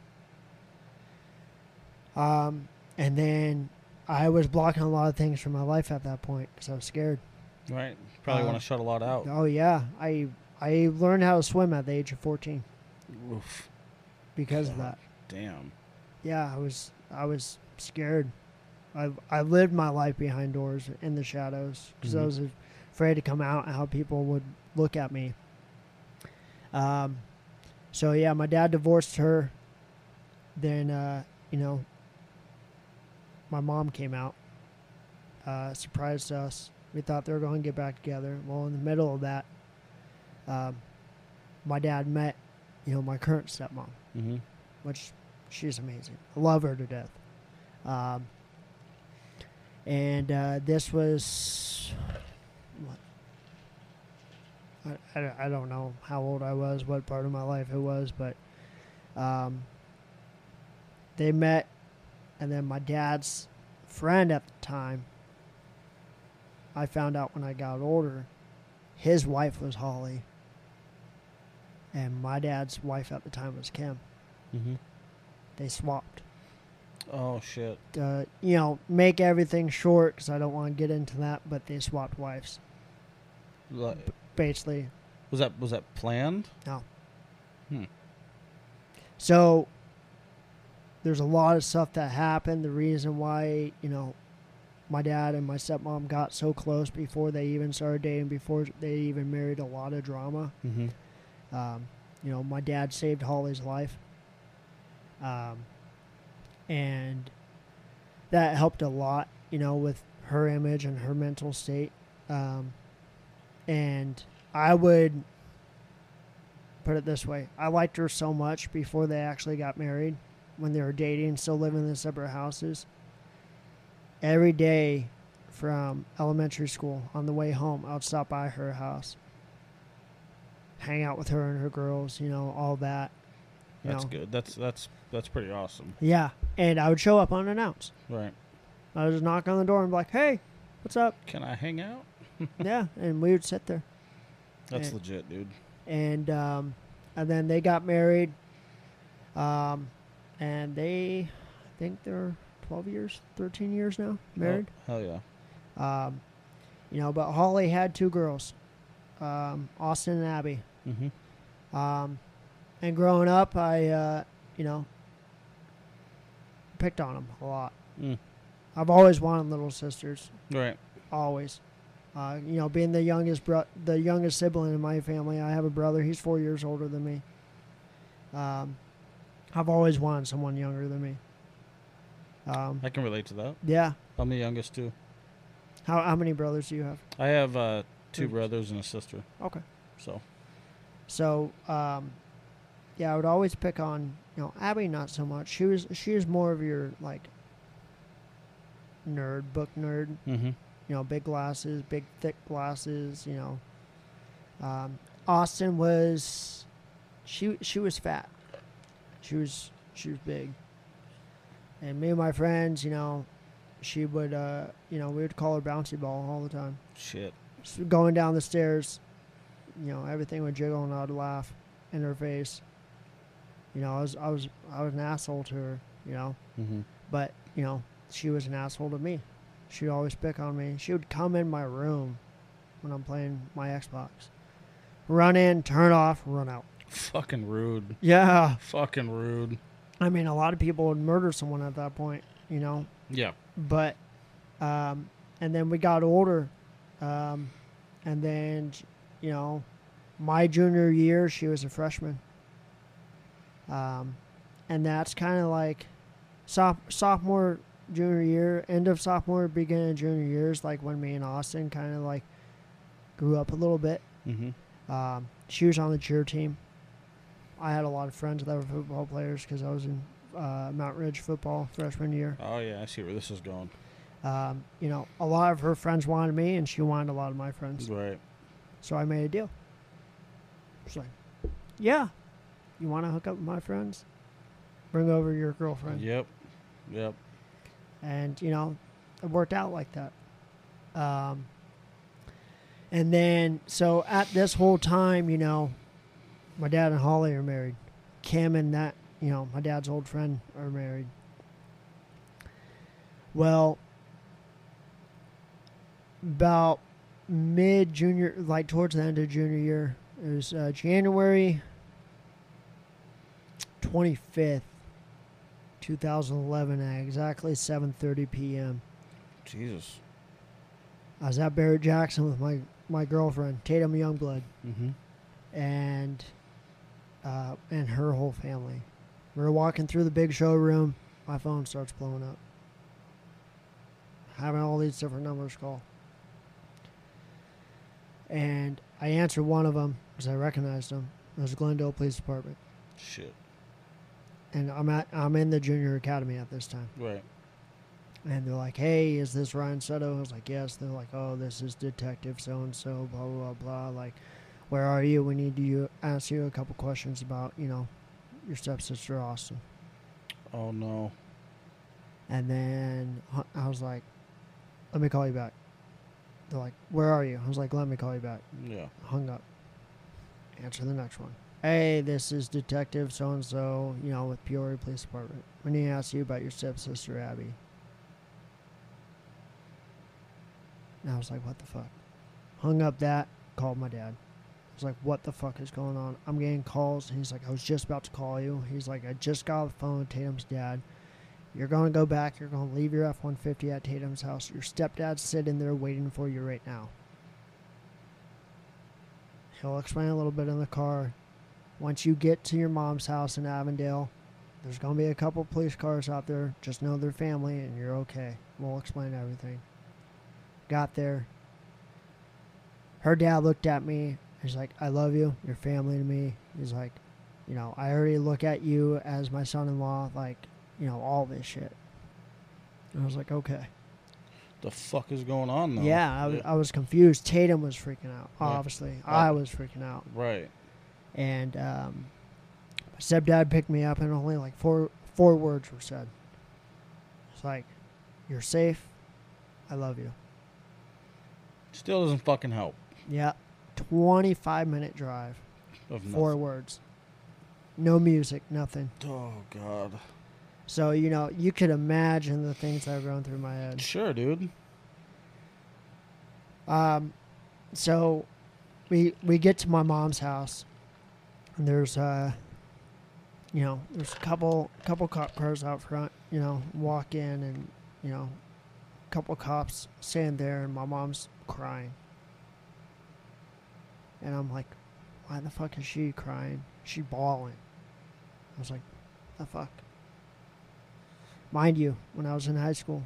um, and then i was blocking a lot of things from my life at that point because i was scared Right. Probably want to shut a lot out. Oh yeah, I I learned how to swim at the age of fourteen Oof. Because of that. Damn. Yeah, I was I was scared. I I lived my life behind doors in the shadows because I Mhm. was afraid to come out and how people would look at me. Um, so yeah, my dad divorced her. Then uh, you know, my mom came out, uh, surprised us. We thought they were going to get back together. Well, in the middle of that, um, my dad met, you know, my current stepmom, Mm-hmm. which she's amazing. I love her to death. Um, and uh, this was what? I, I, I don't know how old I was, what part of my life it was, but um, they met, and then my dad's friend at the time. I found out when I got older, his wife was Holly, and my dad's wife at the time was Kim. Mm-hmm. They swapped. Oh shit. Uh, you know, make everything short because I don't want to get into that, but they swapped wives. Like, Basically, was that was that planned? no. Hmm. So there's a lot of stuff that happened. The reason why, you know, my dad and my stepmom got so close before they even started dating, before they even married, a lot of drama. Mm-hmm. Um, you know, my dad saved Holly's life. Um, and that helped a lot, you know, with her image and her mental state. Um, and I would put it this way I liked her so much before they actually got married, when they were dating, still living in separate houses. Every day from elementary school on the way home, I would stop by her house hang out with her and her girls, you know, all that. That's know. good. That's that's that's pretty awesome. Yeah, and I would show up unannounced. Right. I would just knock on the door and be like, "Hey, what's up?" Can I hang out? yeah, and we would sit there, That's Yeah. legit, dude. and um, and then they got married, um, and they, I think they're twelve years, thirteen years now married. Oh, hell yeah. Um, you know, but Holly had two girls, um, Austin and Abby. Mm-hmm. Um, and growing up, I, uh, you know, picked on them a lot. Mm. I've always wanted little sisters, Right. always. Uh, you know, being the youngest bro- the youngest sibling in my family, I have a brother. He's four years older than me. Um, I've always wanted someone younger than me. Um, I can relate to that. yeah. I'm the youngest too. How how many brothers do you have? I have uh, two brothers and a sister. Okay. So So, um, yeah, I would always pick on you know Abby. Not so much. She was she was more of your like nerd, book nerd. mm-hmm. You know, big glasses, big thick glasses. You know, um, Austin was she she was fat. She was she was big. And me and my friends, you know, she would uh, you know we would call her bouncy ball all the time shit. going down the stairs, you know, everything would jiggle and I'd laugh in her face. You know, I was I was I was an asshole to her, you know. Mm-hmm. But, you know, she was an asshole to me. She'd always pick on me. She would come in my room when I'm playing my Xbox. Run in, turn off, run out. Fucking rude. Yeah. Fucking rude. I mean, a lot of people would murder someone at that point, you know. Yeah. but um, and then we got older um, and then you know my junior year she was a freshman um, and that's kind of like soph- sophomore junior year end of sophomore beginning of junior years like when me and austin kind of like grew up a little bit Mm-hmm. um, she was on the cheer team i had a lot of friends that were football players because i was in uh, mount ridge football freshman year Oh yeah, I see where this is going. um, you know, a lot of her friends wanted me, and she wanted a lot of my friends. Right. So I made a deal. She's like, "Yeah, you want to hook up with my friends? Bring over your girlfriend." Yep. Yep. And you know, it worked out like that. Um, and then, so at this whole time, you know, my dad and Holly are married. Kim and that, you know, my dad's old friend are married. Well, about mid junior, like towards the end of junior year, it was uh, January 25th, 2011 at exactly 7:30 p.m. Jesus. I was at Barrett Jackson with my my girlfriend Tatum Youngblood Mm-hmm. and uh, and her whole family. We were walking through the big showroom. My phone starts blowing up, having all these different numbers call, and I answered one of them because I recognized them. It was Glendale Police Department. Shit. and I'm at I'm in the junior academy at this time. Right. And they're like, "Hey, is this Ryan Sutto?" I was like, "Yes." They're like, "Oh, this is Detective so and so." Blah blah blah. Like, where are you? We need to ask you a couple questions about you know your stepsister Austin. Oh no. And then I was like, "Let me call you back." They're like, "Where are you?" I was like, "Let me call you back." Yeah. Hung up. Answer the next one. Hey, this is Detective so and so, you know, with Peoria Police Department. We need to ask you about your stepsister Abby. And I was like, what the fuck? Hung up that, called my dad. I was like, what the fuck is going on? I'm getting calls. And he's like, I was just about to call you. He's like, I just got off the phone with Tatum's dad. You're going to go back. You're going to leave your F 150 at Tatum's house. Your stepdad's sitting there waiting for you right now. He'll explain a little bit in the car. Once you get to your mom's house in Avondale, there's going to be a couple police cars out there. Just know they're family and you're okay. We'll explain everything. Got there. Her dad looked at me. He's like, I love you. You're family to me. He's like, you know, I already look at you as my son in law, like, you know, all this shit. And I was like, okay. The fuck is going on now? Yeah, I was, I was confused. Tatum was freaking out, obviously. Oh. I was freaking out. Right. and um, my stepdad picked me up, and only like four four words were said. It's like, "You're safe. I love you." Still doesn't fucking help. Yeah, twenty five minute drive, Of four words, no music, nothing. Oh god. So you know, you could imagine the things that are going through my head. Sure, dude. Um, so we we get to my mom's house, and there's uh, you know, there's a couple couple cop cars out front. You know, walk in and you know, a couple cops stand there, and my mom's crying, and I'm like, why the fuck is she crying? She bawling. I was like, the fuck. Mind you, when I was in high school,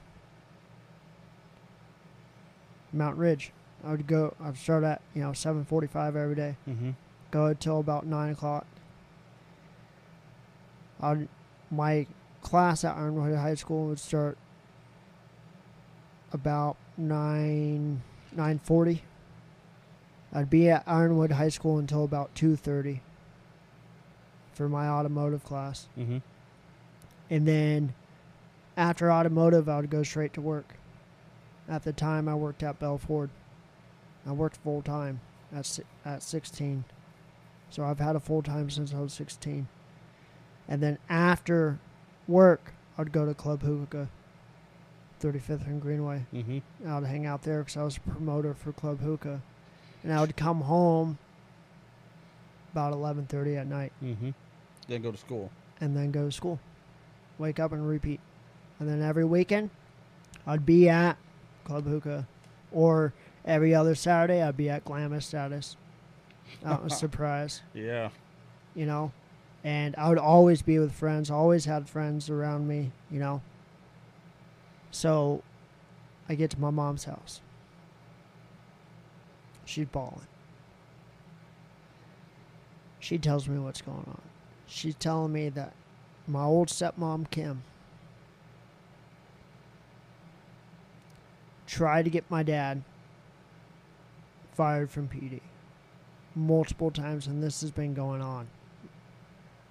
Mount Ridge. I would go. I'd start at you know seven forty-five every day. Mm-hmm. Go until about nine o'clock. I'd, my class at Ironwood High School would start about nine nine forty. I'd be at Ironwood High School until about two thirty for my automotive class, Mm-hmm. and then after automotive, I would go straight to work. At the time, I worked at Bell Ford. I worked full time at at 16. So I've had a full time since I was 16. And then after work, I'd go to Club Hookah, 35th and Greenway. Mm-hmm. I would hang out there because I was a promoter for Club Hookah. And I would come home about 11:30 at night Mm-hmm. Then go to school. and then go to school. Wake up and repeat. And then every weekend, I'd be at Club Hookah. Or every other Saturday, I'd be at Glamis Status. Out in Surprise, Yeah. you know. And I would always be with friends, always had friends around me, you know. So I get to my mom's house. She's bawling. She tells me what's going on. She's telling me that my old stepmom, Kim, tried to get my dad fired from PD multiple times, and this has been going on.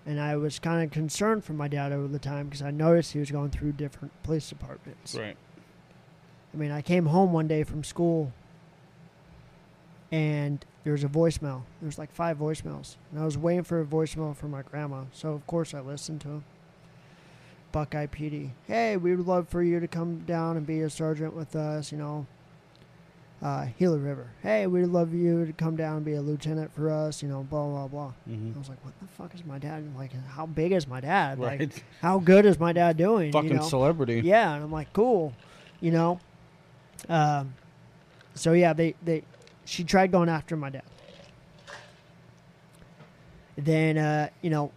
And I was kind of concerned for my dad over the time because I noticed he was going through different police departments. Right. I mean, I came home one day from school and there was a voicemail. There was like five voicemails. And I was waiting for a voicemail from my grandma. So, of course, I listened to him. Buckeye PD. Hey, we would love for you to come down and be a sergeant with us, you know. Uh, Gila River. Hey, we'd love you to come down and be a lieutenant for us, you know, blah, blah, blah. I Mm-hmm. was like, what the fuck is my dad? Like, how big is my dad? Right. Like, how good is my dad doing? Fucking you know? celebrity. yeah and i'm like cool you know um so yeah they they she tried going after my dad then uh you know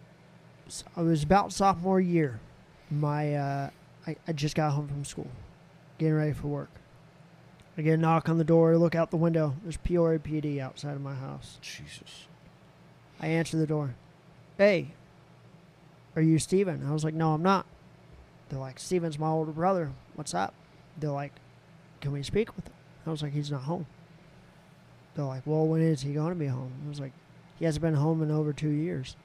i was about sophomore year my uh I, I just got home from school getting ready for work i get a knock on the door look out the window there's peoria pd outside of my house Jesus. I answer the door. Hey, "Are you Steven?" I was like, "No, I'm not." They're like, "Steven's my older brother. What's up?" They're like, "Can we speak with him?" I was like, "He's not home." They're like, "Well, when is he going to be home?" I was like, "He hasn't been home in over two years."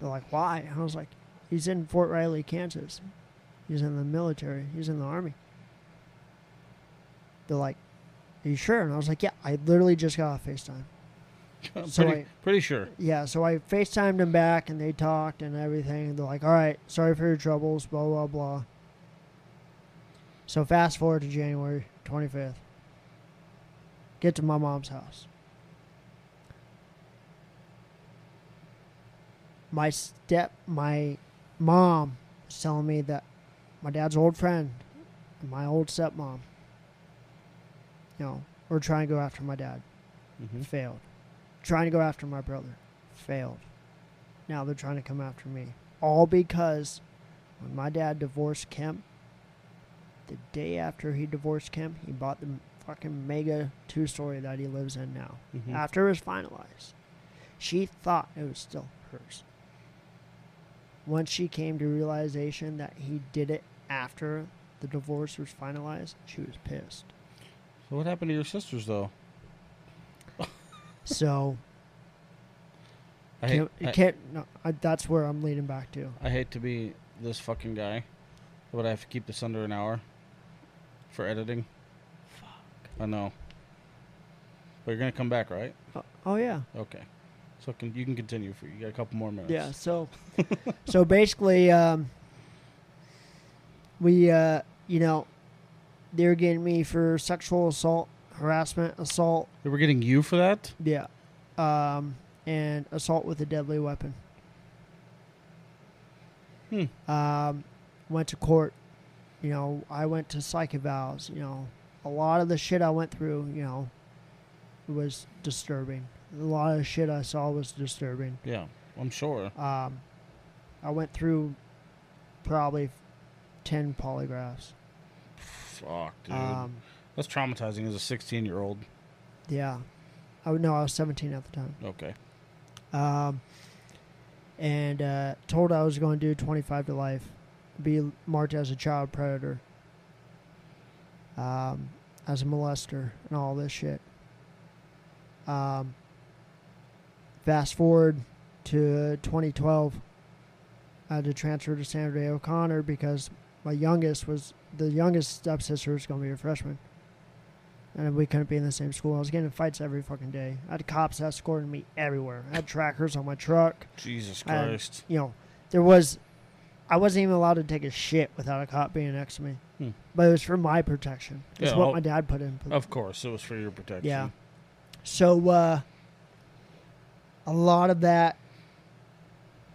They're like, "Why?" I was like, "He's in Fort Riley, Kansas. He's in the military. He's in the army." They're like, "Are you sure?" And I was like, "Yeah, I literally just got off Facetime." I'm So pretty, I- pretty sure. Yeah, so I FaceTimed him back and they talked and everything. They're like, all right, sorry for your troubles, blah, blah, blah. So fast forward to January 25th. Get to my mom's house. My step, my mom was telling me that my dad's old friend and my old stepmom, you know, were trying to go after my dad hmm failed. Trying to go after my brother, failed. Now they're trying to come after me. All because when my dad divorced Kim, the day after he divorced Kim, he bought the fucking mega two story that he lives in now. hmm After it was finalized, she thought it was still hers. Once she came to realization that he did it after the divorce was finalized, she was pissed. So what happened to your sisters though? So I hate, can't, I, can't. No, I, that's where I'm leading back to. I hate to be this fucking guy, but I have to keep this under an hour for editing. Fuck. I know. But you're gonna come back, right? Oh, oh yeah, Okay. So can, you can continue for you got a couple more minutes. yeah. So, so basically, um, we, uh, you know, they were getting me for sexual assault, harassment, assault, They were getting you for that? yeah, um, and assault with a deadly weapon. Hmm. Um, went to court. You know, I went to psych evals. You know, a lot of the shit I went through, you know, was disturbing. A lot of shit I saw was disturbing. Yeah, I'm sure. Um, I went through probably ten polygraphs. Fuck, dude. Um, That's traumatizing as a 16 year old. yeah, I would no, I was seventeen at the time. Okay. Um, and uh, told I was going to do twenty-five to life, be marked as a child predator, um, as a molester, and all this shit. Um, fast forward to 2012, I had to transfer to Sandra Day O'Connor because my youngest was the youngest stepsister was going to be a freshman. And we couldn't be in the same school. I was getting in fights every fucking day. I had cops escorting me everywhere. I had trackers on my truck. Jesus had- Christ. You know, there was, I wasn't even allowed to take a shit without a cop being next to me. Hmm. But it was for my protection. It's Yeah, what oh, my dad put in. Of course, it was for your protection. Yeah. So uh, a lot of that,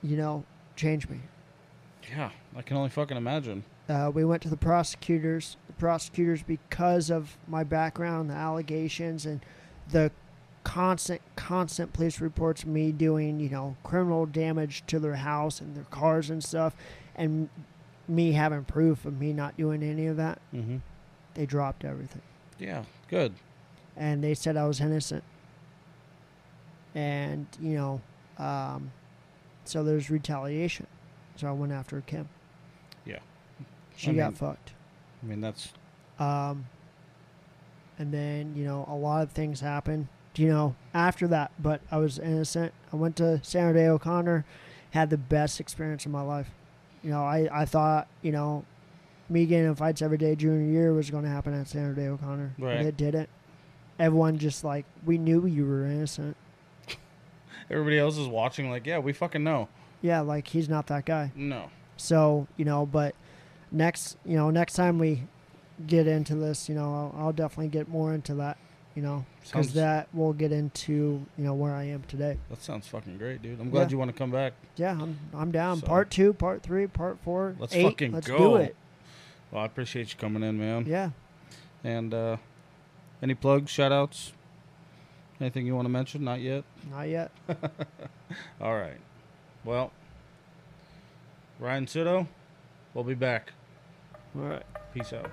you know, changed me. Yeah, I can only fucking imagine. Uh, we went to the prosecutors. The prosecutors, because of my background, the allegations, and the constant, constant police reports of me doing, you know, criminal damage to their house and their cars and stuff, and me having proof of me not doing any of that, Mm-hmm. they dropped everything. Yeah, good. and they said I was innocent. And you know, um, so there's retaliation. So I went after Kim. Yeah. she I got mean- fucked. I mean, that's Um, and then you know a lot of things happened. You know after that, but I was innocent. I went to Sandra Day O'Connor, had the best experience of my life. You know, I I thought you know, me getting in fights every day junior year was going to happen at Sandra Day O'Connor, Right. but it didn't. Everyone just like we knew you were innocent. Everybody else is watching. Like, yeah, we fucking know. Yeah, like he's not that guy. No. So you know, but next, you know, next time we get into this, you know, I'll, I'll definitely get more into that. You know, because that will get into you know where I am today. That sounds fucking great, dude. I'm glad Yeah. you want to come back. Yeah, I'm I'm down. So- part two, part three, part four. Let's eight. fucking Let's go. do it. Well, I appreciate you coming in, man. Yeah. And uh, any plugs, shout outs? Anything you want to mention? Not yet. Not yet. All right. Well, Ryan Sutto, we'll be back. All right. Peace out.